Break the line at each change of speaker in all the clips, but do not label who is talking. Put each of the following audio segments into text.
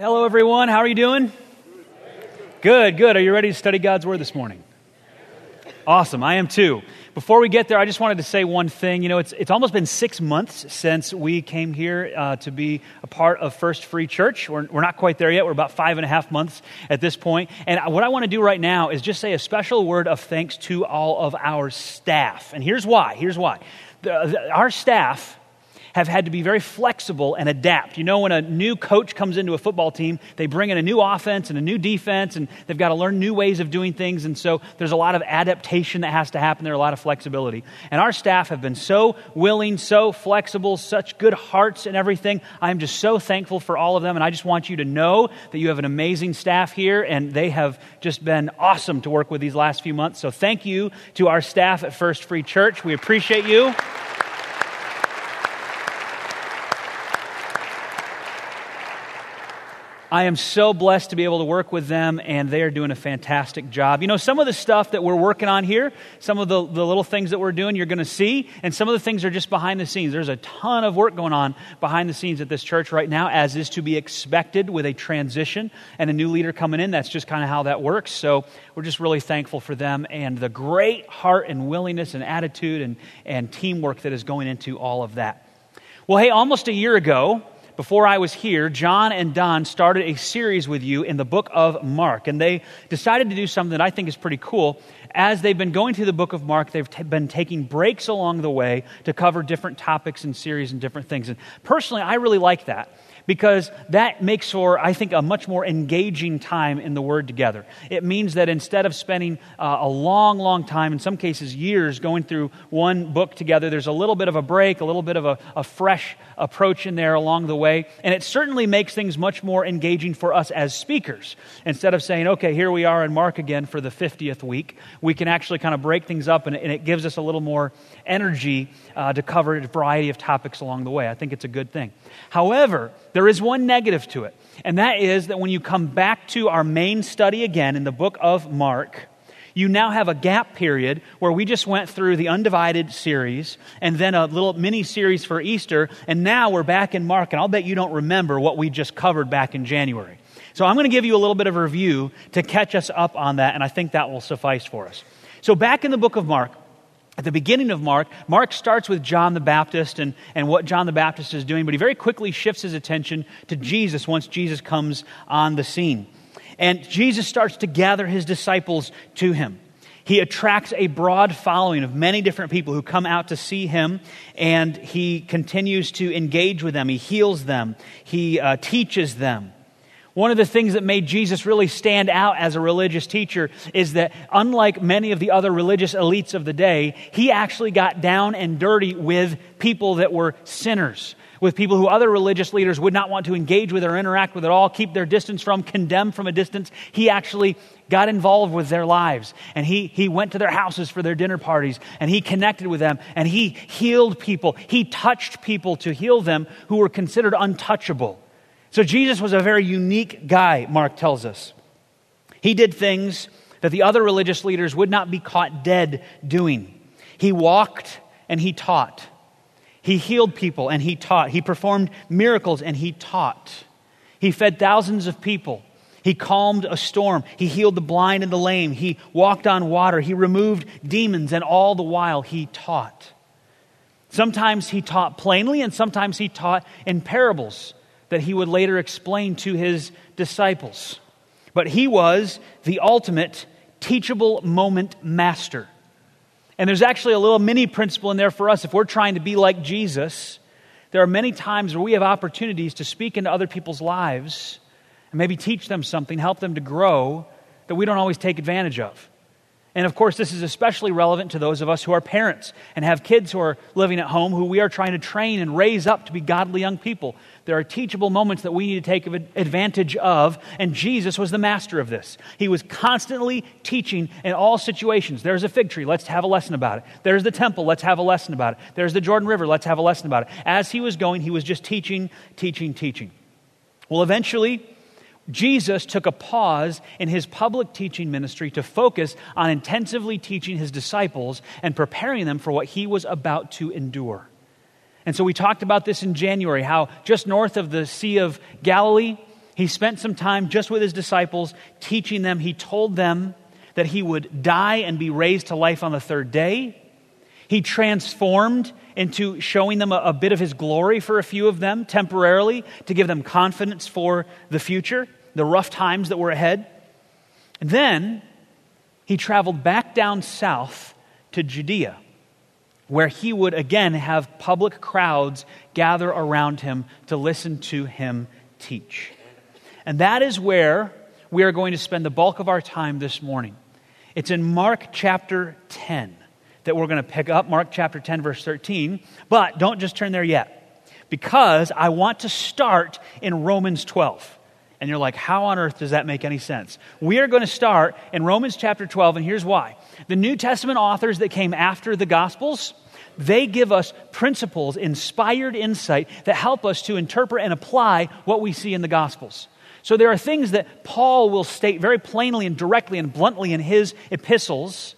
Hello, everyone. How are you doing? Good, good. Are you ready to study God's Word this morning? Awesome. I am too. Before we get there, I just wanted to say one thing. You know, it's, it's almost been six months since we came here uh, to be a part of First Free Church. We're, we're not quite there yet. We're about five and a half months at this point. And what I want to do right now is just say a special word of thanks to all of our staff. And here's why. Here's why. The, the, our staff have had to be very flexible and adapt. You know, when a new coach comes into a football team, they bring in a new offense and a new defense, and they've got to learn new ways of doing things. And so there's a lot of adaptation that has to happen. There's a lot of flexibility. And our staff have been so willing, so flexible, such good hearts and everything. I'm just so thankful for all of them. And I just want you to know that you have an amazing staff here, and they have just been awesome to work with these last few months. So thank you to our staff at First Free Church. We appreciate you. I am so blessed to be able to work with them, and they are doing a fantastic job. You know, some of the stuff that we're working on here, some of the, the little things that we're doing, you're going to see, and some of the things are just behind the scenes. There's a ton of work going on behind the scenes at this church right now, as is to be expected with a transition and a new leader coming in. That's just kind of how that works. So we're just really thankful for them and the great heart and willingness and attitude and, and teamwork that is going into all of that. Well, hey, almost a year ago, before I was here, John and Don started a series with you in the book of Mark. And they decided to do something that I think is pretty cool. As they've been going through the book of Mark, they've t- been taking breaks along the way to cover different topics and series and different things. And personally, I really like that because that makes for, I think, a much more engaging time in the Word together. It means that instead of spending uh, a long, long time, in some cases years, going through one book together, there's a little bit of a break, a little bit of a, a fresh approach in there along the way. And it certainly makes things much more engaging for us as speakers. Instead of saying, okay, here we are in Mark again for the 50th week, we can actually kind of break things up and, and it gives us a little more energy uh, to cover a variety of topics along the way. I think it's a good thing. However, there is one negative to it, and that is that when you come back to our main study again in the book of Mark, you now have a gap period where we just went through the undivided series and then a little mini series for Easter, and now we're back in Mark, and I'll bet you don't remember what we just covered back in January. So I'm going to give you a little bit of a review to catch us up on that, and I think that will suffice for us. So, back in the book of Mark, at the beginning of Mark, Mark starts with John the Baptist and, and what John the Baptist is doing, but he very quickly shifts his attention to Jesus once Jesus comes on the scene. And Jesus starts to gather his disciples to him. He attracts a broad following of many different people who come out to see him, and he continues to engage with them. He heals them, he uh, teaches them. One of the things that made Jesus really stand out as a religious teacher is that, unlike many of the other religious elites of the day, he actually got down and dirty with people that were sinners, with people who other religious leaders would not want to engage with or interact with at all, keep their distance from, condemn from a distance. He actually got involved with their lives and he, he went to their houses for their dinner parties and he connected with them and he healed people. He touched people to heal them who were considered untouchable. So Jesus was a very unique guy, Mark tells us. He did things that the other religious leaders would not be caught dead doing. He walked and he taught. He healed people and he taught. He performed miracles and he taught. He fed thousands of people. He calmed a storm. He healed the blind and the lame. He walked on water. He removed demons, and all the while he taught. Sometimes he taught plainly, and sometimes he taught in parables that he would later explain to his disciples. But he was the ultimate teachable moment master. And there's actually a little mini principle in there for us. If we're trying to be like Jesus, there are many times where we have opportunities to speak into other people's lives and maybe teach them something, help them to grow that we don't always take advantage of. And of course, this is especially relevant to those of us who are parents and have kids who are living at home who we are trying to train and raise up to be godly young people. There are teachable moments that we need to take advantage of, and Jesus was the master of this. He was constantly teaching in all situations. There's a fig tree, let's have a lesson about it. There's the temple, let's have a lesson about it. There's the Jordan River, let's have a lesson about it. As he was going, he was just teaching, teaching, teaching. Well, eventually, Jesus took a pause in his public teaching ministry to focus on intensively teaching his disciples and preparing them for what he was about to endure. And so we talked about this in January how just north of the Sea of Galilee, he spent some time just with his disciples, teaching them. He told them that he would die and be raised to life on the third day. He transformed into showing them a, a, bit of his glory for a few of them temporarily to give them confidence for the future, the rough times that were ahead. And then he traveled back down south to Judea, where he would again have public crowds gather around him to listen to him teach. And that is where we are going to spend the bulk of our time this morning. It's in Mark chapter 10 that we're going to pick up, Mark chapter 10, verse 13. But don't just turn there yet, because I want to start in Romans 12. And you're like, how on earth does that make any sense? We are going to start in Romans chapter 12, and here's why. The New Testament authors that came after the Gospels, they give us principles, inspired insight that help us to interpret and apply what we see in the Gospels. So there are things that Paul will state very plainly and directly and bluntly in his epistles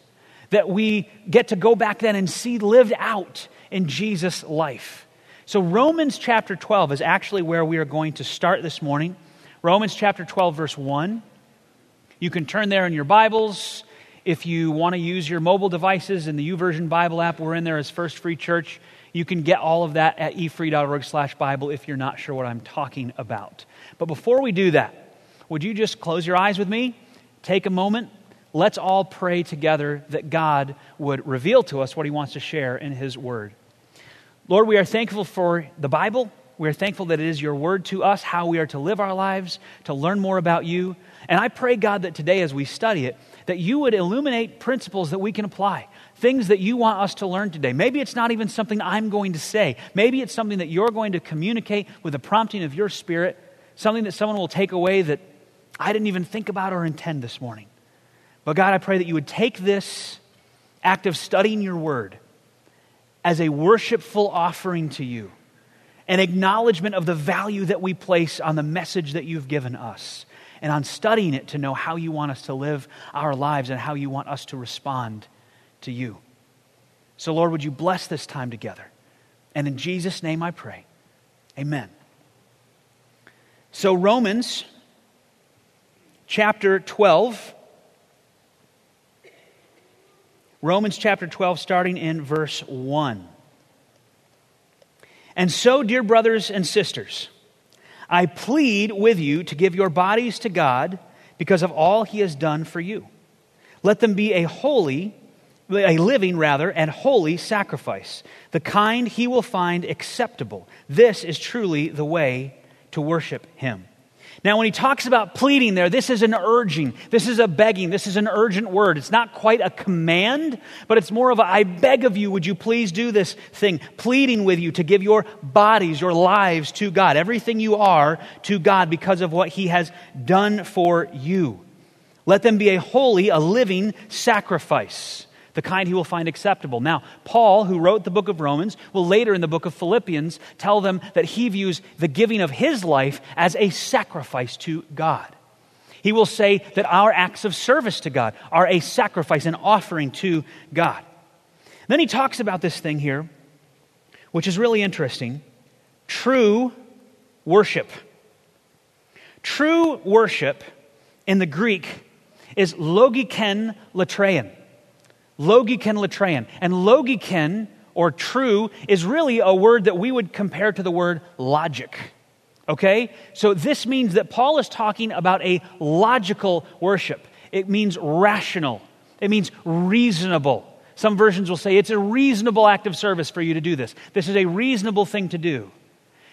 that we get to go back then and see lived out in Jesus' life. So Romans chapter 12 is actually where we are going to start this morning. Romans chapter 12, verse 1. You can turn there in your Bibles. If you want to use your mobile devices in the YouVersion Bible app, we're in there as First Free Church. You can get all of that at efree.org slash Bible if you're not sure what I'm talking about. But before we do that, would you just close your eyes with me? Take a moment. Let's all pray together that God would reveal to us what He wants to share in His Word. Lord, we are thankful for the Bible. We are thankful that it is your word to us, how we are to live our lives, to learn more about you. And I pray, God, that today as we study it, that you would illuminate principles that we can apply, things that you want us to learn today. Maybe it's not even something I'm going to say. Maybe it's something that you're going to communicate with the prompting of your spirit, something that someone will take away that I didn't even think about or intend this morning. But God, I pray that you would take this act of studying your word as a worshipful offering to you, an acknowledgement of the value that we place on the message that you've given us and on studying it to know how you want us to live our lives and how you want us to respond to you. So, Lord, would you bless this time together? And in Jesus' name I pray. Amen. So, Romans chapter 12. Romans chapter 12, starting in verse 1. And so, dear brothers and sisters, I plead with you to give your bodies to God because of all he has done for you. Let them be a holy, a living rather, and holy sacrifice, the kind he will find acceptable. This is truly the way to worship him. Now, when he talks about pleading there, this is an urging, this is a begging, this is an urgent word. It's not quite a command, but it's more of a I beg of you, would you please do this thing? Pleading with you to give your bodies, your lives to God, everything you are to God because of what he has done for you. Let them be a holy, a living sacrifice the kind he will find acceptable. Now, Paul, who wrote the book of Romans, will later in the book of Philippians tell them that he views the giving of his life as a sacrifice to God. He will say that our acts of service to God are a sacrifice, an offering to God. Then he talks about this thing here, which is really interesting true worship. True worship in the Greek is logiken latrein. Logiken latrein. And logiken, or true, is really a word that we would compare to the word logic. Okay? So this means that Paul is talking about a logical worship. It means rational, it means reasonable. Some versions will say it's a reasonable act of service for you to do this. This is a reasonable thing to do.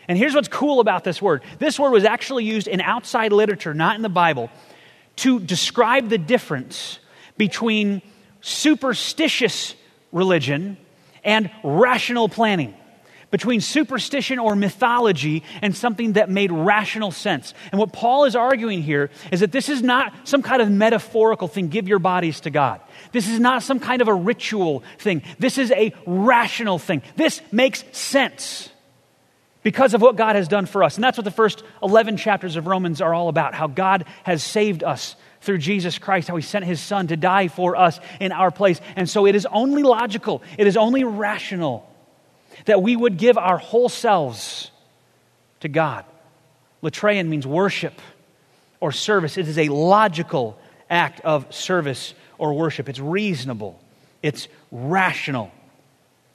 And here's what's cool about this word this word was actually used in outside literature, not in the Bible, to describe the difference between superstitious religion and rational planning, between superstition or mythology and something that made rational sense. And what Paul is arguing here is that this is not some kind of metaphorical thing, give your bodies to God. This is not some kind of a ritual thing. This is a rational thing. This makes sense because of what God has done for us. And that's what the first 11 chapters of Romans are all about how God has saved us through Jesus Christ, how he sent his son to die for us in our place. And so it is only logical, it is only rational that we would give our whole selves to God. Latrein means worship or service. It is a logical act of service or worship. It's reasonable, it's rational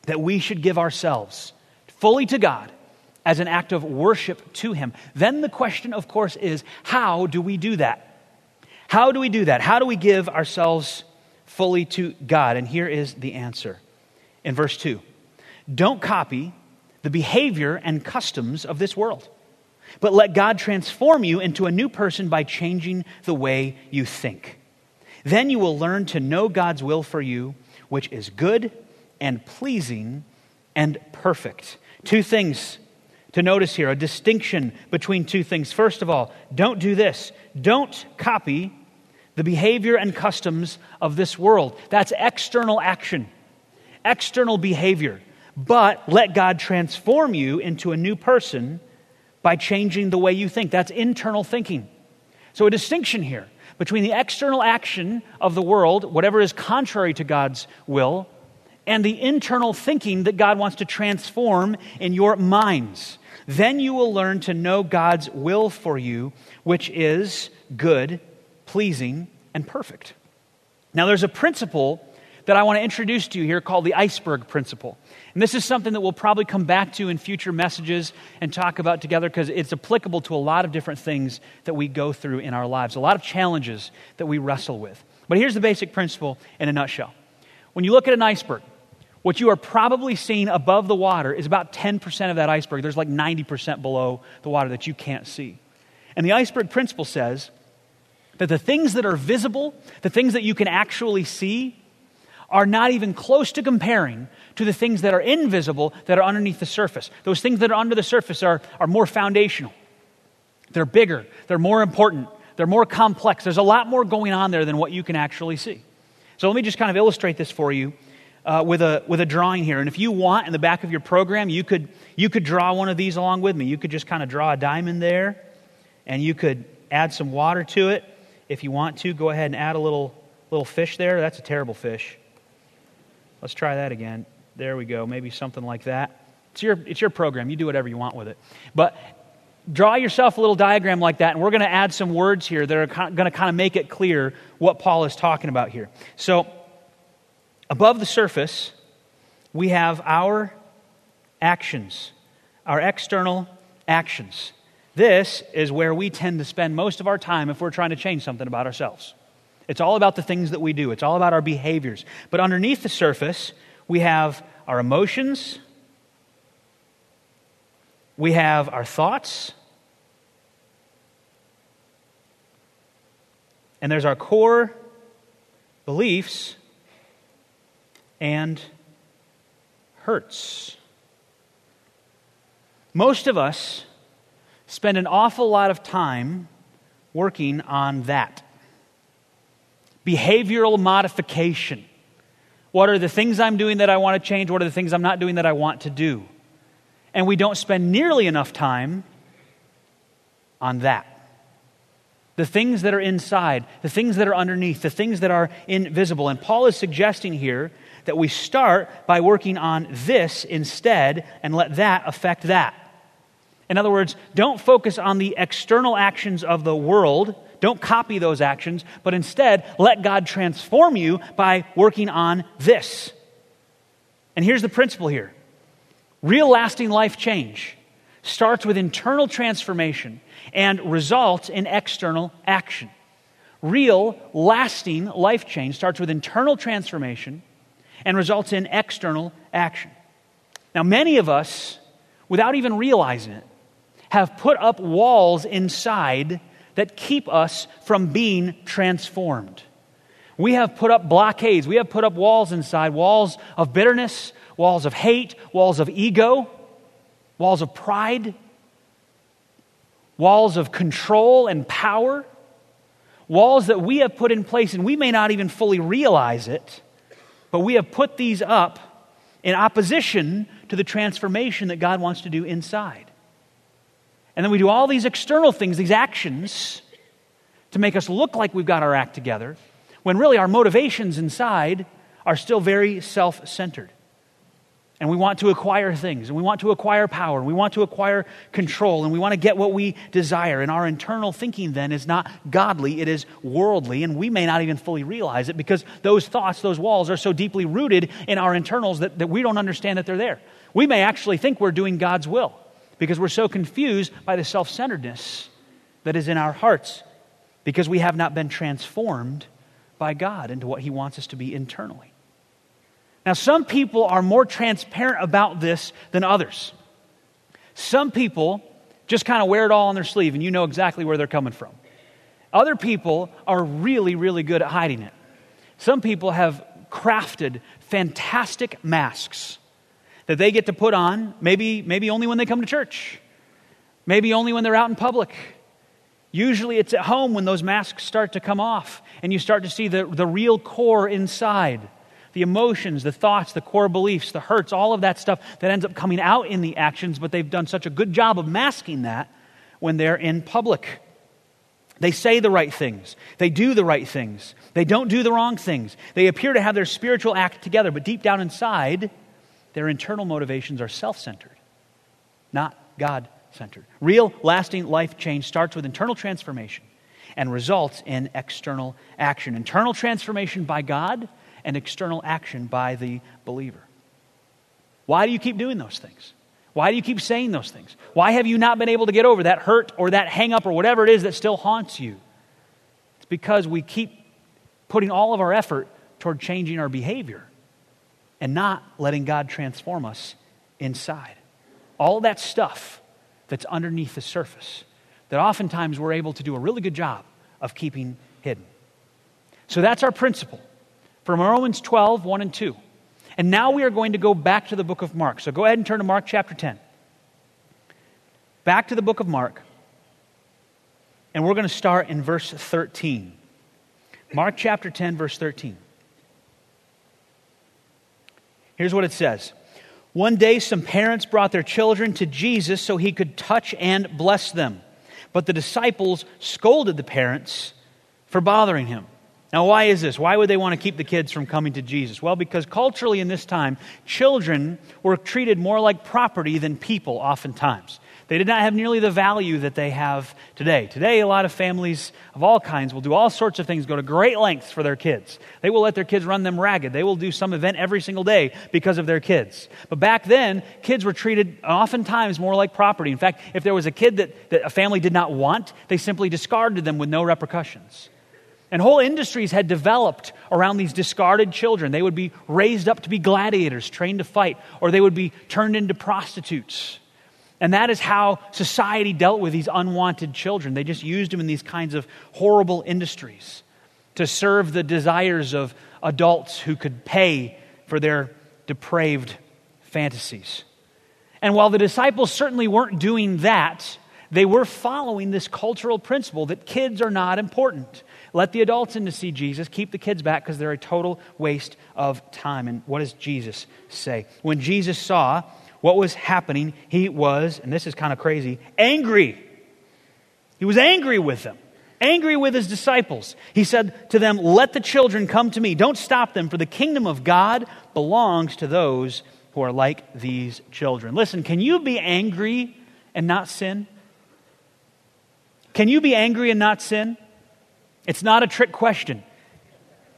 that we should give ourselves fully to God as an act of worship to Him. Then the question, of course, is how do we do that? How do we do that? How do we give ourselves fully to God? And here is the answer in verse 2 Don't copy the behavior and customs of this world, but let God transform you into a new person by changing the way you think. Then you will learn to know God's will for you, which is good and pleasing and perfect. Two things to notice here a distinction between two things. First of all, don't do this. Don't copy the behavior and customs of this world. That's external action, external behavior. But let God transform you into a new person by changing the way you think. That's internal thinking. So, a distinction here between the external action of the world, whatever is contrary to God's will, and the internal thinking that God wants to transform in your minds. Then you will learn to know God's will for you, which is good, pleasing, and perfect. Now, there's a principle that I want to introduce to you here called the iceberg principle. And this is something that we'll probably come back to in future messages and talk about together because it's applicable to a lot of different things that we go through in our lives, a lot of challenges that we wrestle with. But here's the basic principle in a nutshell. When you look at an iceberg, what you are probably seeing above the water is about 10% of that iceberg. There's like 90% below the water that you can't see. And the iceberg principle says that the things that are visible, the things that you can actually see, are not even close to comparing to the things that are invisible that are underneath the surface. Those things that are under the surface are, are more foundational, they're bigger, they're more important, they're more complex. There's a lot more going on there than what you can actually see. So let me just kind of illustrate this for you uh, with, a, with a drawing here. And if you want, in the back of your program, you could, you could draw one of these along with me. You could just kind of draw a diamond there, and you could add some water to it. If you want to, go ahead and add a little, little fish there. That's a terrible fish. Let's try that again. There we go. Maybe something like that. It's your, it's your program. You do whatever you want with it. But draw yourself a little diagram like that, and we're going to add some words here that are going to kind of make it clear what Paul is talking about here. So, Above the surface, we have our actions, our external actions. This is where we tend to spend most of our time if we're trying to change something about ourselves. It's all about the things that we do, it's all about our behaviors. But underneath the surface, we have our emotions, we have our thoughts, and there's our core beliefs and hurts. Most of us spend an awful lot of time working on that. Behavioral modification. What are the things I'm doing that I want to change? What are the things I'm not doing that I want to do? And we don't spend nearly enough time on that. The things that are inside, the things that are underneath, the things that are invisible. And Paul is suggesting here that we start by working on this instead and let that affect that. In other words, don't focus on the external actions of the world. Don't copy those actions, but instead let God transform you by working on this. And here's the principle here real lasting life change starts with internal transformation and results in external action. Real, lasting life change starts with internal transformation and results in external action. Now, many of us, without even realizing it, have put up walls inside that keep us from being transformed. We have put up blockades. We have put up walls inside walls of bitterness, walls of hate, walls of ego, walls of pride, walls of control and power, walls that we have put in place and we may not even fully realize it but we have put these up in opposition to the transformation that God wants to do inside. And then we do all these external things, these actions, to make us look like we've got our act together, when really our motivations inside are still very self centered. And we want to acquire things, and we want to acquire power, and we want to acquire control, and we want to get what we desire. And our internal thinking then is not godly, it is worldly, and we may not even fully realize it because those thoughts, those walls are so deeply rooted in our internals that, that we don't understand that they're there. We may actually think we're doing God's will because we're so confused by the self centeredness that is in our hearts because we have not been transformed by God into what He wants us to be internally. Now, some people are more transparent about this than others. Some people just kind of wear it all on their sleeve and you know exactly where they're coming from. Other people are really, really good at hiding it. Some people have crafted fantastic masks that they get to put on, maybe, maybe only when they come to church, maybe only when they're out in public. Usually it's at home when those masks start to come off and you start to see the, the real core inside the emotions, the thoughts, the core beliefs, the hurts, all of that stuff that ends up coming out in the actions, but they've done such a good job of masking that when they're in public. They say the right things. They do the right things. They don't do the wrong things. They appear to have their spiritual act together, but deep down inside, their internal motivations are self centered, not God centered. Real, lasting life change starts with internal transformation and results in external action. Internal transformation by God and external action by the believer. Why do you keep doing those things? Why do you keep saying those things? Why have you not been able to get over that hurt or that hang up or whatever it is that still haunts you? It's because we keep putting all of our effort toward changing our behavior and not letting God transform us inside. All that stuff that's underneath the surface that oftentimes we're able to do a really good job of keeping hidden. So that's our principle from Romans 12, 1 and 2. And now we are going to go back to the book of Mark. So go ahead and turn to Mark chapter 10. Back to the book of Mark. And we're going to start in verse 13. Mark chapter 10, verse 13. Here's what it says One day, some parents brought their children to Jesus so he could touch and bless them. But the disciples scolded the parents for bothering him. Now, why is this? Why would they want to keep the kids from coming to Jesus? Well, because culturally in this time, children were treated more like property than people, oftentimes. They did not have nearly the value that they have today. Today, a lot of families of all kinds will do all sorts of things, go to great lengths for their kids. They will let their kids run them ragged. They will do some event every single day because of their kids. But back then, kids were treated oftentimes more like property. In fact, if there was a kid that, that a family did not want, they simply discarded them with no repercussions. And whole industries had developed around these discarded children. They would be raised up to be gladiators, trained to fight, or they would be turned into prostitutes. And that is how society dealt with these unwanted children. They just used them in these kinds of horrible industries to serve the desires of adults who could pay for their depraved fantasies. And while the disciples certainly weren't doing that, they were following this cultural principle that kids are not important. Let the adults in to see Jesus. Keep the kids back because they're a total waste of time. And what does Jesus say? When Jesus saw what was happening, he was, and this is kind of crazy, angry. He was angry with them, angry with his disciples. He said to them, Let the children come to me. Don't stop them, for the kingdom of God belongs to those who are like these children. Listen, can you be angry and not sin? Can you be angry and not sin? It's not a trick question.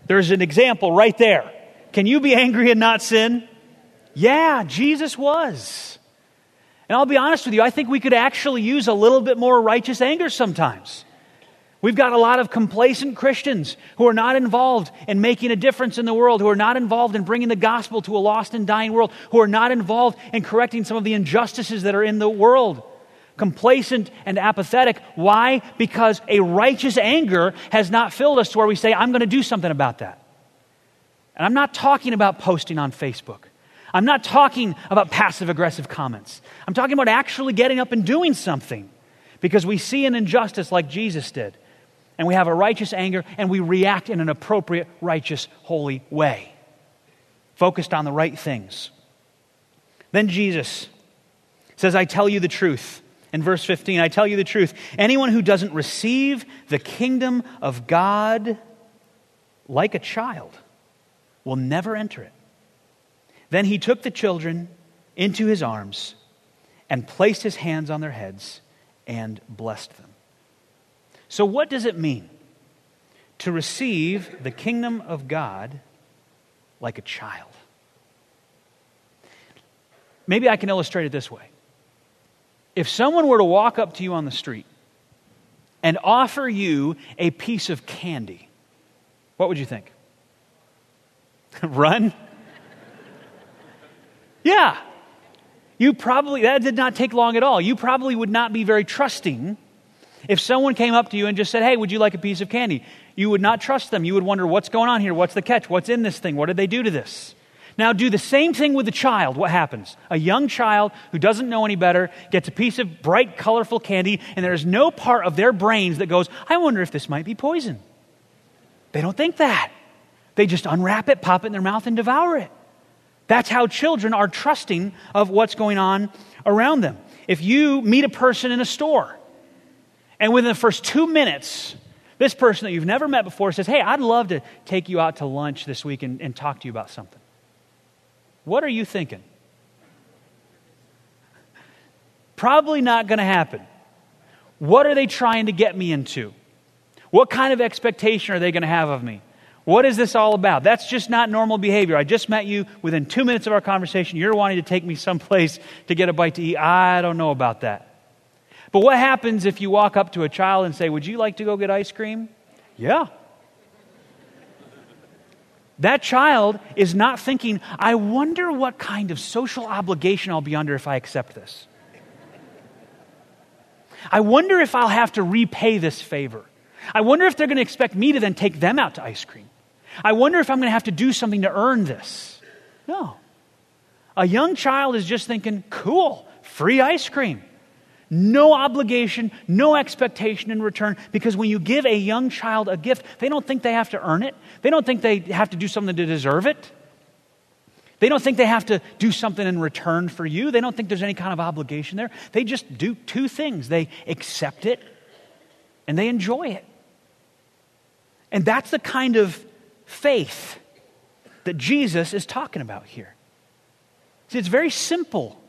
There's an example right there. Can you be angry and not sin? Yeah, Jesus was. And I'll be honest with you, I think we could actually use a little bit more righteous anger sometimes. We've got a lot of complacent Christians who are not involved in making a difference in the world, who are not involved in bringing the gospel to a lost and dying world, who are not involved in correcting some of the injustices that are in the world complacent and apathetic. Why? Because a righteous anger has not filled us to where we say, I'm going to do something about that. And I'm not talking about posting on Facebook. I'm not talking about passive aggressive comments. I'm talking about actually getting up and doing something because we see an injustice like Jesus did. And we have a righteous anger and we react in an appropriate, righteous, holy way, focused on the right things. Then Jesus says, I tell you the truth in verse 15 I tell you the truth. Anyone who doesn't receive the kingdom of God like a child will never enter it. Then he took the children into his arms and placed his hands on their heads and blessed them. So, what does it mean to receive the kingdom of God like a child? Maybe I can illustrate it this way. If someone were to walk up to you on the street and offer you a piece of candy, what would you think? Run? yeah. You probably, that did not take long at all. You probably would not be very trusting if someone came up to you and just said, Hey, would you like a piece of candy? You would not trust them. You would wonder, What's going on here? What's the catch? What's in this thing? What did they do to this? Now, do the same thing with a child. What happens? A young child who doesn't know any better gets a piece of bright, colorful candy, and there is no part of their brains that goes, I wonder if this might be poison. They don't think that. They just unwrap it, pop it in their mouth, and devour it. That's how children are trusting of what's going on around them. If you meet a person in a store, and within the first two minutes, this person that you've never met before says, Hey, I'd love to take you out to lunch this week and, and talk to you about something. What are you thinking? Probably not going to happen. What are they trying to get me into? What kind of expectation are they going to have of me? What is this all about? That's just not normal behavior. I just met you within two minutes of our conversation. You're wanting to take me someplace to get a bite to eat. I don't know about that. But what happens if you walk up to a child and say, Would you like to go get ice cream? Yeah. That child is not thinking, I wonder what kind of social obligation I'll be under if I accept this. I wonder if I'll have to repay this favor. I wonder if they're going to expect me to then take them out to ice cream. I wonder if I'm going to have to do something to earn this. No. A young child is just thinking, cool, free ice cream. No obligation, no expectation in return. Because when you give a young child a gift, they don't think they have to earn it. They don't think they have to do something to deserve it. They don't think they have to do something in return for you. They don't think there's any kind of obligation there. They just do two things they accept it and they enjoy it. And that's the kind of faith that Jesus is talking about here. See, it's very simple.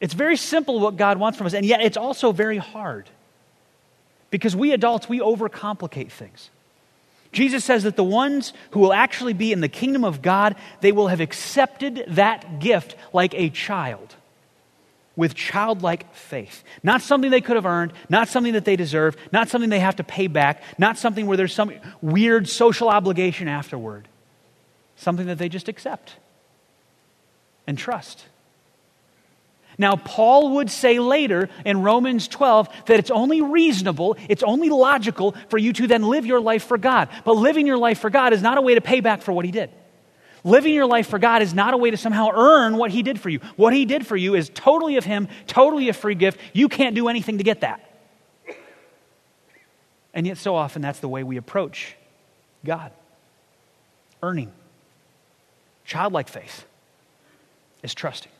It's very simple what God wants from us, and yet it's also very hard. Because we adults, we overcomplicate things. Jesus says that the ones who will actually be in the kingdom of God, they will have accepted that gift like a child with childlike faith. Not something they could have earned, not something that they deserve, not something they have to pay back, not something where there's some weird social obligation afterward. Something that they just accept and trust. Now, Paul would say later in Romans 12 that it's only reasonable, it's only logical for you to then live your life for God. But living your life for God is not a way to pay back for what he did. Living your life for God is not a way to somehow earn what He did for you. What He did for you is totally of Him, totally a free gift. You can't do anything to get that. And yet, so often, that's the way we approach God earning. Childlike faith is trusting.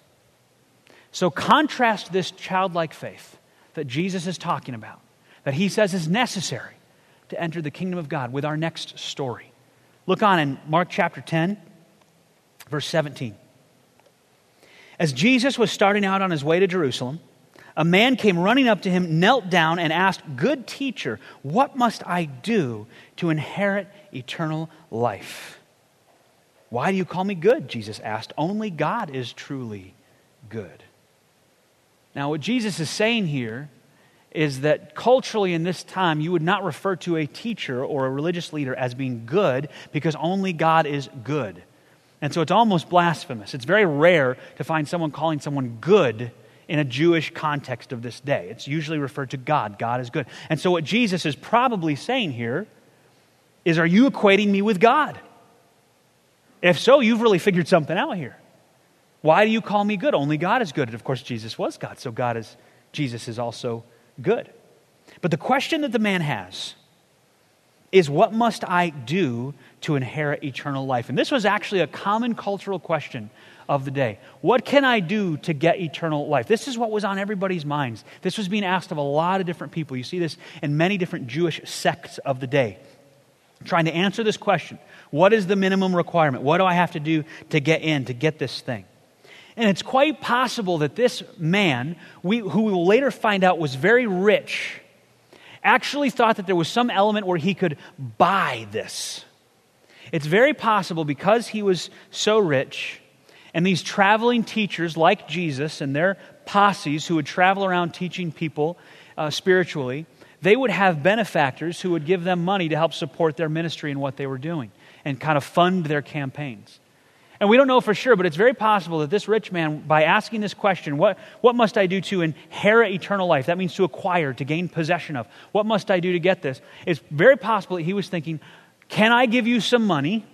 So, contrast this childlike faith that Jesus is talking about, that He says is necessary to enter the kingdom of God, with our next story. Look on in Mark chapter 10. Verse 17. As Jesus was starting out on his way to Jerusalem, a man came running up to him, knelt down, and asked, Good teacher, what must I do to inherit eternal life? Why do you call me good? Jesus asked. Only God is truly good. Now, what Jesus is saying here is that culturally in this time, you would not refer to a teacher or a religious leader as being good because only God is good. And so it's almost blasphemous. It's very rare to find someone calling someone good in a Jewish context of this day. It's usually referred to God. God is good. And so what Jesus is probably saying here is Are you equating me with God? If so, you've really figured something out here. Why do you call me good? Only God is good. And of course, Jesus was God, so God is, Jesus is also good. But the question that the man has is what must I do to inherit eternal life? And this was actually a common cultural question of the day. What can I do to get eternal life? This is what was on everybody's minds. This was being asked of a lot of different people. You see this in many different Jewish sects of the day. trying to answer this question What is the minimum requirement? What do I have to do to get in, to get this thing? And it's quite possible that this man, we, who we will later find out was very rich, actually thought that there was some element where he could buy this. It's very possible because he was so rich, and these traveling teachers like Jesus and their posses who would travel around teaching people uh, spiritually, they would have benefactors who would give them money to help support their ministry and what they were doing and kind of fund their campaigns. And we don't know for sure, but it's very possible that this rich man, by asking this question, what, what must I do to inherit eternal life? That means to acquire, to gain possession of. What must I do to get this? It's very possible that he was thinking, can I give you some money?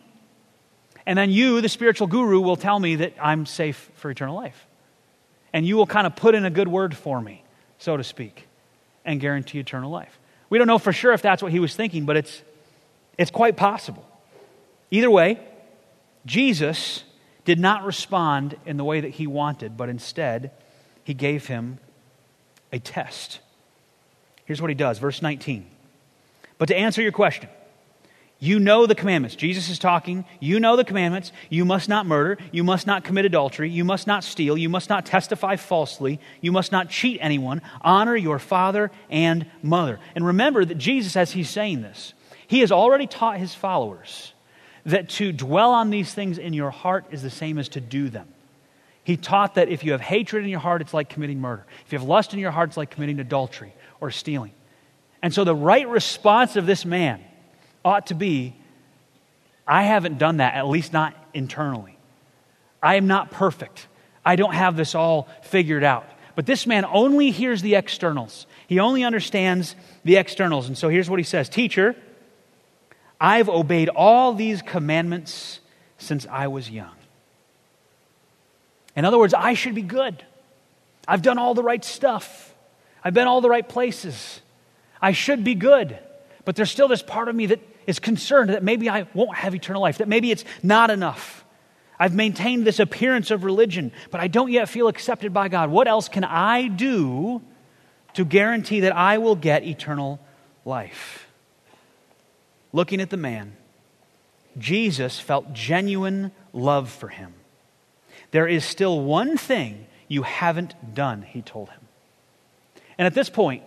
And then you, the spiritual guru, will tell me that I'm safe for eternal life. And you will kind of put in a good word for me, so to speak, and guarantee eternal life. We don't know for sure if that's what he was thinking, but it's, it's quite possible. Either way, Jesus did not respond in the way that he wanted, but instead, he gave him a test. Here's what he does, verse 19. But to answer your question, you know the commandments. Jesus is talking. You know the commandments. You must not murder. You must not commit adultery. You must not steal. You must not testify falsely. You must not cheat anyone. Honor your father and mother. And remember that Jesus, as he's saying this, he has already taught his followers that to dwell on these things in your heart is the same as to do them. He taught that if you have hatred in your heart, it's like committing murder. If you have lust in your heart, it's like committing adultery or stealing. And so the right response of this man ought to be I haven't done that, at least not internally. I am not perfect. I don't have this all figured out. But this man only hears the externals. He only understands the externals. And so here's what he says Teacher, I've obeyed all these commandments since I was young. In other words, I should be good. I've done all the right stuff. I've been all the right places. I should be good. But there's still this part of me that is concerned that maybe I won't have eternal life, that maybe it's not enough. I've maintained this appearance of religion, but I don't yet feel accepted by God. What else can I do to guarantee that I will get eternal life? Looking at the man, Jesus felt genuine love for him. There is still one thing you haven't done, he told him. And at this point,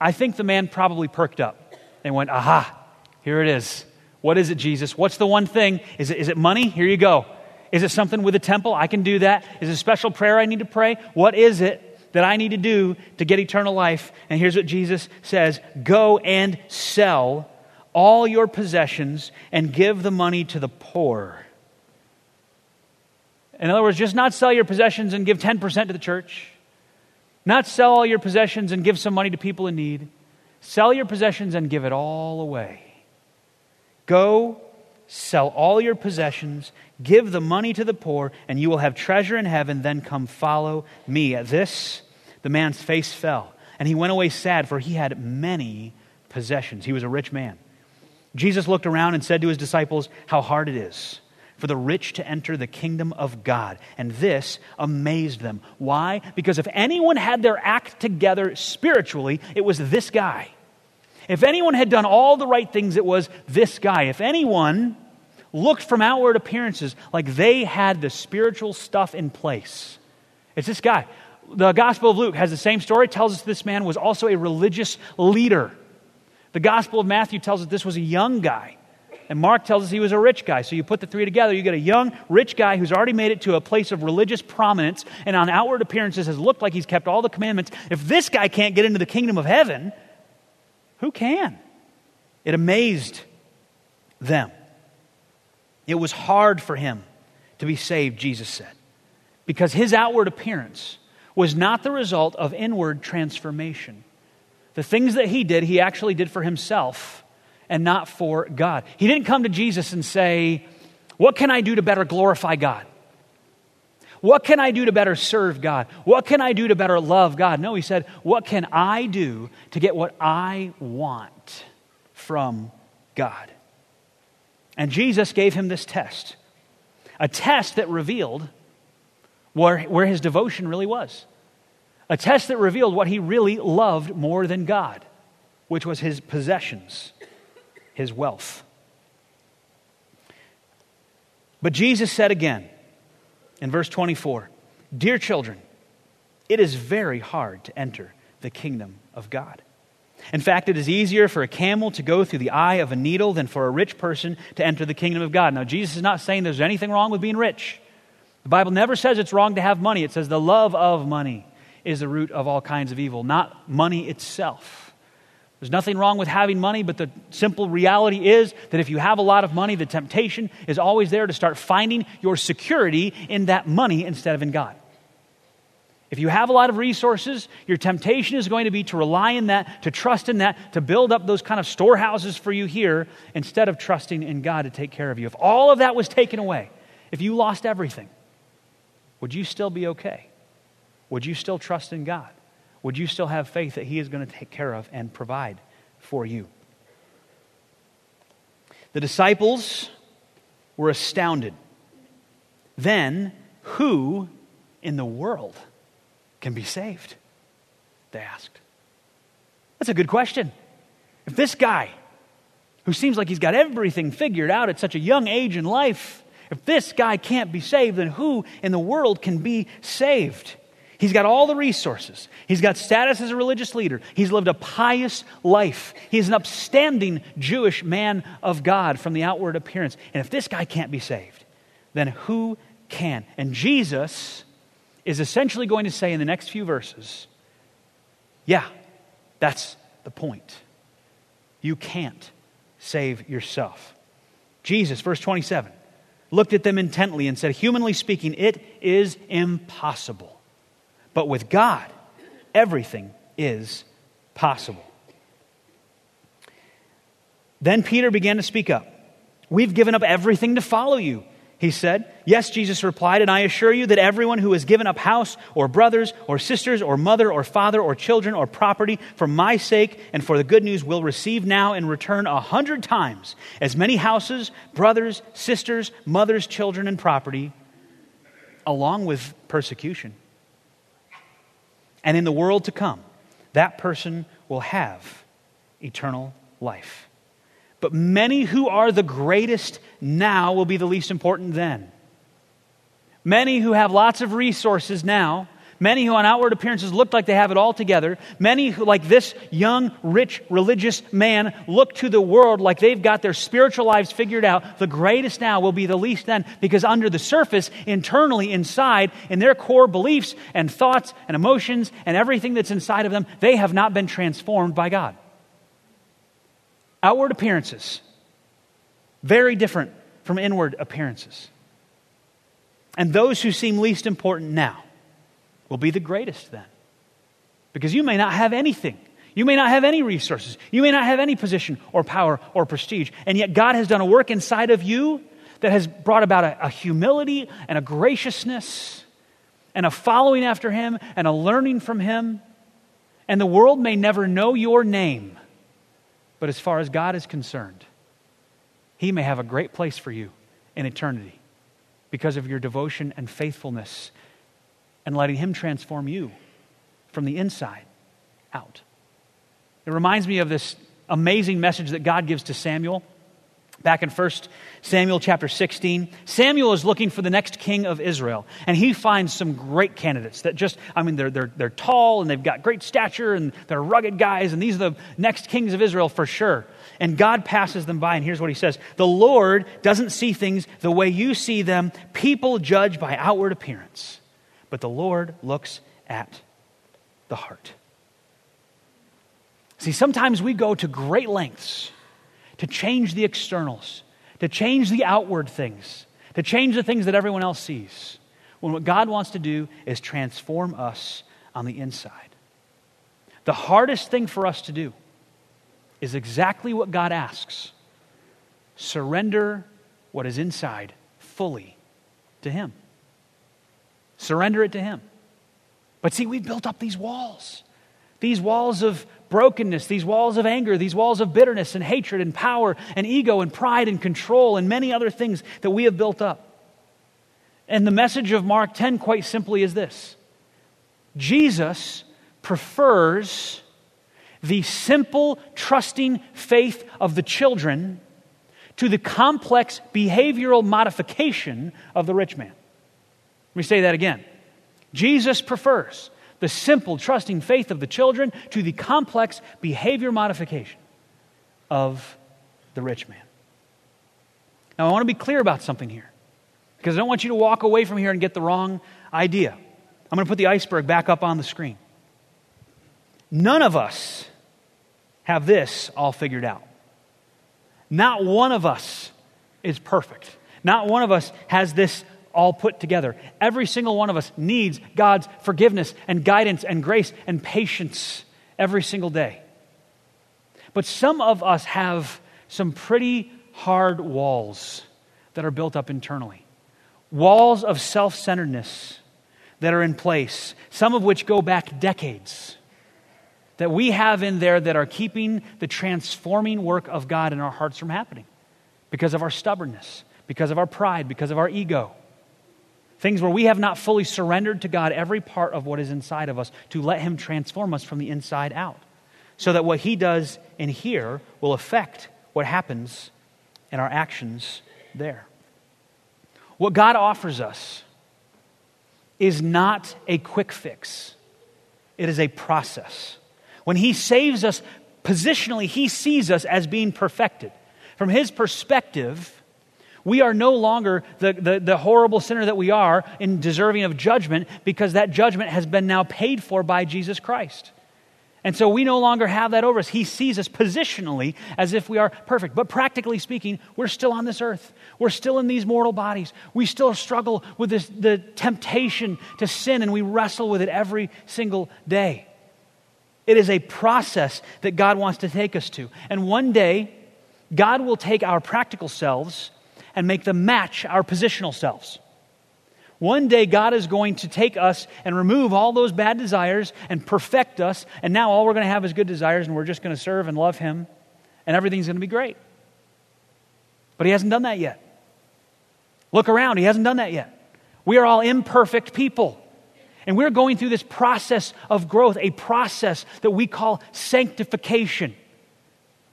I think the man probably perked up and went, Aha, here it is. What is it, Jesus? What's the one thing? Is it, is it money? Here you go. Is it something with a temple? I can do that. Is it a special prayer I need to pray? What is it that I need to do to get eternal life? And here's what Jesus says Go and sell all your possessions and give the money to the poor. In other words, just not sell your possessions and give 10% to the church. Not sell all your possessions and give some money to people in need. Sell your possessions and give it all away. Go, sell all your possessions, give the money to the poor, and you will have treasure in heaven. Then come follow me. At this, the man's face fell, and he went away sad, for he had many possessions. He was a rich man. Jesus looked around and said to his disciples, How hard it is for the rich to enter the kingdom of God. And this amazed them. Why? Because if anyone had their act together spiritually, it was this guy. If anyone had done all the right things, it was this guy. If anyone looked from outward appearances like they had the spiritual stuff in place, it's this guy. The Gospel of Luke has the same story, tells us this man was also a religious leader. The Gospel of Matthew tells us this was a young guy. And Mark tells us he was a rich guy. So you put the three together, you get a young, rich guy who's already made it to a place of religious prominence and on outward appearances has looked like he's kept all the commandments. If this guy can't get into the kingdom of heaven, who can? It amazed them. It was hard for him to be saved, Jesus said, because his outward appearance was not the result of inward transformation. The things that he did, he actually did for himself and not for God. He didn't come to Jesus and say, What can I do to better glorify God? What can I do to better serve God? What can I do to better love God? No, he said, What can I do to get what I want from God? And Jesus gave him this test a test that revealed where, where his devotion really was, a test that revealed what he really loved more than God, which was his possessions, his wealth. But Jesus said again in verse 24 Dear children, it is very hard to enter the kingdom of God. In fact, it is easier for a camel to go through the eye of a needle than for a rich person to enter the kingdom of God. Now, Jesus is not saying there's anything wrong with being rich. The Bible never says it's wrong to have money, it says the love of money is the root of all kinds of evil, not money itself. There's nothing wrong with having money, but the simple reality is that if you have a lot of money, the temptation is always there to start finding your security in that money instead of in God. If you have a lot of resources, your temptation is going to be to rely in that, to trust in that, to build up those kind of storehouses for you here instead of trusting in God to take care of you. If all of that was taken away, if you lost everything, would you still be okay? Would you still trust in God? Would you still have faith that He is going to take care of and provide for you? The disciples were astounded. Then, who in the world? can be saved? They asked. That's a good question. If this guy, who seems like he's got everything figured out at such a young age in life, if this guy can't be saved, then who in the world can be saved? He's got all the resources. He's got status as a religious leader. He's lived a pious life. He's an upstanding Jewish man of God from the outward appearance. And if this guy can't be saved, then who can? And Jesus is essentially going to say in the next few verses, yeah, that's the point. You can't save yourself. Jesus, verse 27, looked at them intently and said, Humanly speaking, it is impossible. But with God, everything is possible. Then Peter began to speak up. We've given up everything to follow you he said. Yes, Jesus replied, and I assure you that everyone who has given up house or brothers or sisters or mother or father or children or property for my sake and for the good news will receive now in return a hundred times as many houses, brothers, sisters, mothers, children, and property, along with persecution. And in the world to come, that person will have eternal life. But many who are the greatest now will be the least important then. Many who have lots of resources now, many who on outward appearances look like they have it all together, many who, like this young, rich, religious man, look to the world like they've got their spiritual lives figured out, the greatest now will be the least then, because under the surface, internally, inside, in their core beliefs and thoughts and emotions and everything that's inside of them, they have not been transformed by God. Outward appearances, very different from inward appearances. And those who seem least important now will be the greatest then. Because you may not have anything. You may not have any resources. You may not have any position or power or prestige. And yet, God has done a work inside of you that has brought about a, a humility and a graciousness and a following after Him and a learning from Him. And the world may never know your name, but as far as God is concerned, He may have a great place for you in eternity because of your devotion and faithfulness and letting Him transform you from the inside out. It reminds me of this amazing message that God gives to Samuel Back in 1 Samuel chapter 16, Samuel is looking for the next king of Israel. And he finds some great candidates that just, I mean, they're, they're, they're tall and they've got great stature and they're rugged guys. And these are the next kings of Israel for sure. And God passes them by. And here's what he says The Lord doesn't see things the way you see them. People judge by outward appearance, but the Lord looks at the heart. See, sometimes we go to great lengths to change the externals, to change the outward things, to change the things that everyone else sees. When what God wants to do is transform us on the inside. The hardest thing for us to do is exactly what God asks surrender what is inside fully to Him. Surrender it to Him. But see, we've built up these walls, these walls of brokenness, these walls of anger, these walls of bitterness and hatred and power and ego and pride and control and many other things that we have built up. And the message of Mark 10 quite simply is this Jesus prefers the simple, trusting faith of the children to the complex behavioral modification of the rich man. Let me say that again. Jesus prefers the simple, trusting faith of the children to the complex behavior modification of the rich man. Now, I want to be clear about something here because I don't want you to walk away from here and get the wrong idea. I'm going to put the iceberg back up on the screen. None of us have this all figured out. Not one of us is perfect. Not one of us has this all put together. Every single one of us needs God's forgiveness and guidance and grace and patience every single day. But some of us have some pretty hard walls that are built up internally walls of self centeredness that are in place, some of which go back decades. That we have in there that are keeping the transforming work of God in our hearts from happening because of our stubbornness, because of our pride, because of our ego. Things where we have not fully surrendered to God every part of what is inside of us to let Him transform us from the inside out. So that what He does in here will affect what happens in our actions there. What God offers us is not a quick fix, it is a process. When He saves us positionally, He sees us as being perfected. From His perspective, we are no longer the, the, the, horrible sinner that we are in deserving of judgment because that judgment has been now paid for by Jesus Christ. And so we no longer have that over us. He sees us positionally as if we are perfect. But practically speaking, we're still on this earth. We're still in these mortal bodies. We still struggle with this, the temptation to sin, and we wrestle with it every single day. It is a process that God wants to take us to. And one day, God will take our practical selves and make them match our positional selves. One day, God is going to take us and remove all those bad desires and perfect us, and now all we're going to have is good desires, and we're just going to serve and love Him, and everything's going to be great. But He hasn't done that yet. Look around, He hasn't done that yet. We are all imperfect people. And we're going through this process of growth, a process that we call sanctification.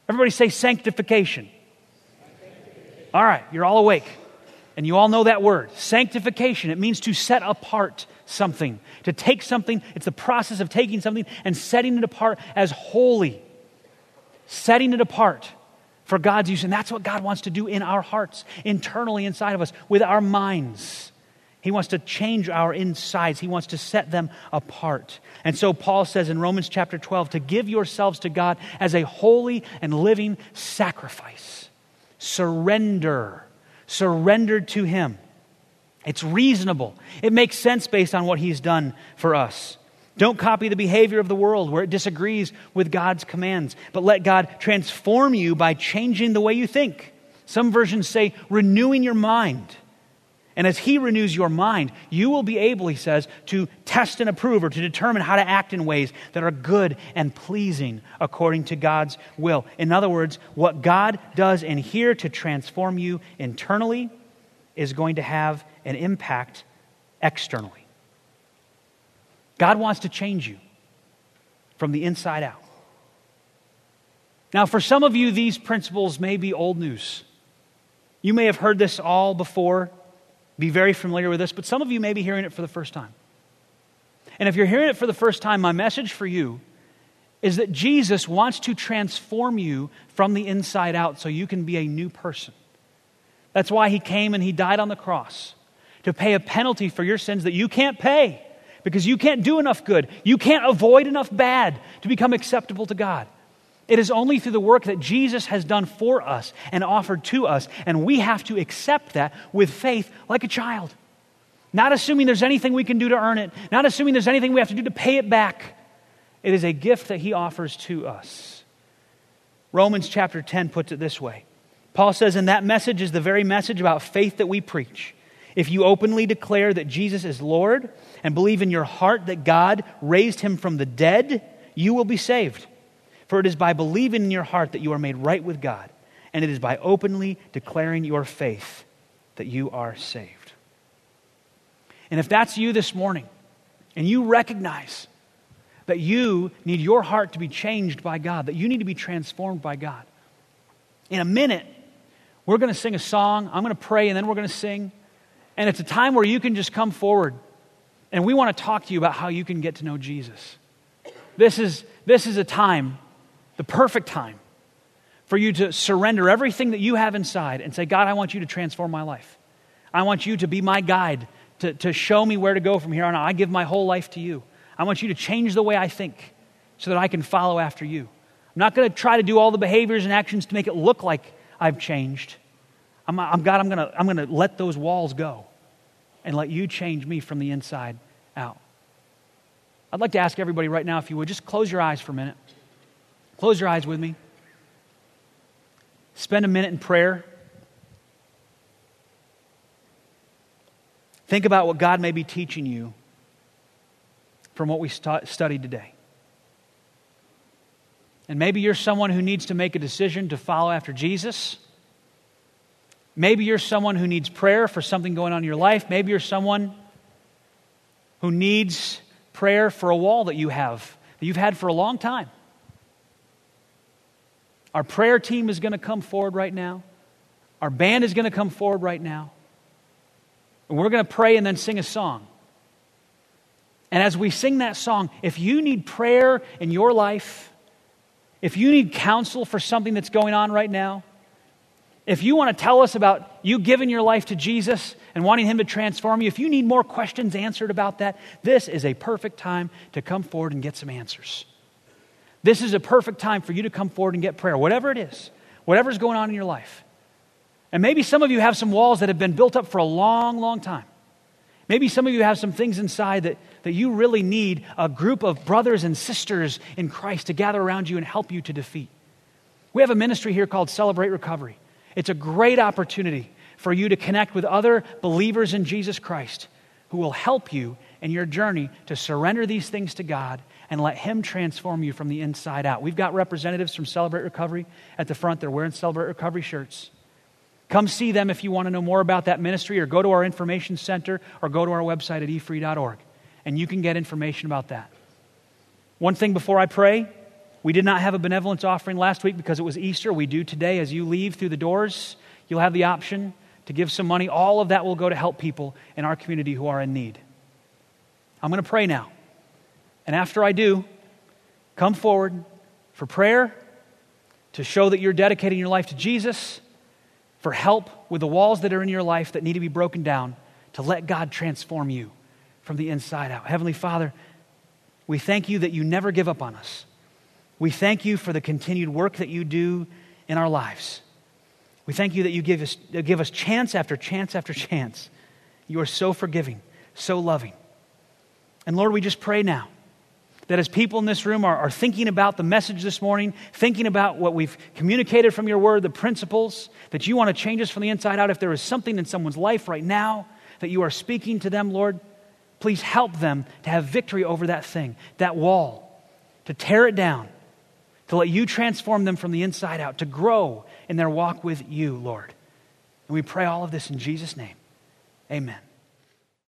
Everybody say sanctification. All right, you're all awake. And you all know that word sanctification. It means to set apart something, to take something. It's the process of taking something and setting it apart as holy, setting it apart for God's use. And that's what God wants to do in our hearts, internally inside of us, with our minds. He wants to change our insides. He wants to set them apart. And so Paul says in Romans chapter 12 to give yourselves to God as a holy and living sacrifice surrender, surrendered to Him. It's reasonable. It makes sense based on what He's done for us. Don't copy the behavior of the world where it disagrees with God's commands, but let God transform you by changing the way you think. Some versions say renewing your mind. And as He renews your mind, you will be able, He says, to test and approve or to determine how to act in ways that are good and pleasing according to God's will. In other words, what God does in here to transform you internally is going to have an impact externally. God wants to change you from the inside out. Now, for some of you, these principles may be old news. You may have heard this all before be very familiar with this, but some of you may be hearing it for the first time. And if you're hearing it for the first time, my message for you is that Jesus wants to transform you from the inside out so you can be a new person. That's why he came and he died on the cross to pay a penalty for your sins that you can't pay because you can't do enough good. You can't avoid enough bad to become acceptable to God. It is only through the work that Jesus has done for us and offered to us, and we have to accept that with faith like a child. Not assuming there's anything we can do to earn it, not assuming there's anything we have to do to pay it back. It is a gift that He offers to us. Romans chapter 10 puts it this way Paul says, And that message is the very message about faith that we preach. If you openly declare that Jesus is Lord and believe in your heart that God raised him from the dead, you will be saved. For it is by believing in your heart that you are made right with God, and it is by openly declaring your faith that you are saved. And if that's you this morning, and you recognize that you need your heart to be changed by God, that you need to be transformed by God, in a minute, We're going to sing a song. I'm going to pray, and then we're going to sing. And it's a time where you can just come forward. And we want to talk to you about how you can get to know Jesus. This is, this is a time, the perfect time, for you to surrender everything that you have inside and say, God, I want you to transform my life. I want you to be my guide, to, to show me where to go from here on out. I give my whole life to you. I want you to change the way I think so that I can follow after you. I'm not going to try to do all the behaviors and actions to make it look like I've changed. I'm, I'm God, I'm going to I'm going to let those walls go and let you change me from the inside out. I'd like to ask everybody right now, if you would, just close your eyes for a minute. Close your eyes with me. Spend a minute in prayer. Think about what God may be teaching you from what we st- studied today. And maybe you're someone who needs to make a decision to follow after Jesus. Maybe you're someone who needs prayer for something going on in your life. Maybe you're someone who needs prayer for a wall that you have, that you've had for a long time. Our prayer team is going to come forward right now. Our band is going to come forward right now. And we're going to pray and then sing a song. And as we sing that song, if you need prayer in your life, if you need counsel for something that's going on right now, if you want to tell us about you giving your life to Jesus and wanting Him to transform you, if you need more questions answered about that, this is a perfect time to come forward and get some answers. This is a perfect time for you to come forward and get prayer, whatever it is, whatever's going on in your life. And maybe some of you have some walls that have been built up for a long, long time. Maybe some of you have some things inside that, that you really need a group of brothers and sisters in Christ to gather around you and help you to defeat. We have a ministry here called Celebrate Recovery. It's a great opportunity for you to connect with other believers in Jesus Christ who will help you in your journey to surrender these things to God and let Him transform you from the inside out. We've got representatives from Celebrate Recovery at the front. They're wearing Celebrate Recovery shirts. Come see them if you want to know more about that ministry, or go to our information center, or go to our website at efree.org, and you can get information about that. One thing before I pray we did not have a benevolence offering last week because it was Easter. We do today. As you leave through the doors, you'll have the option to give some money. All of that will go to help people in our community who are in need. I'm going to pray now. And after I do, come forward for prayer to show that you're dedicating your life to Jesus, for help with the walls that are in your life that need to be broken down, to let God transform you from the inside out. Heavenly Father, we thank you that you never give up on us. We thank you for the continued work that you do in our lives. We thank you that you give us, give us chance after chance after chance. You are so forgiving, so loving. And Lord, we just pray now that as people in this room are, are thinking about the message this morning, thinking about what we've communicated from your word, the principles, that you want to change us from the inside out, if there is something in someone's life right now that you are speaking to them, Lord, please help them to have victory over that thing, that wall, to tear it down to let you transform them from the inside out, to grow in their walk with you, Lord. And we pray all of this in Jesus' name. Amen.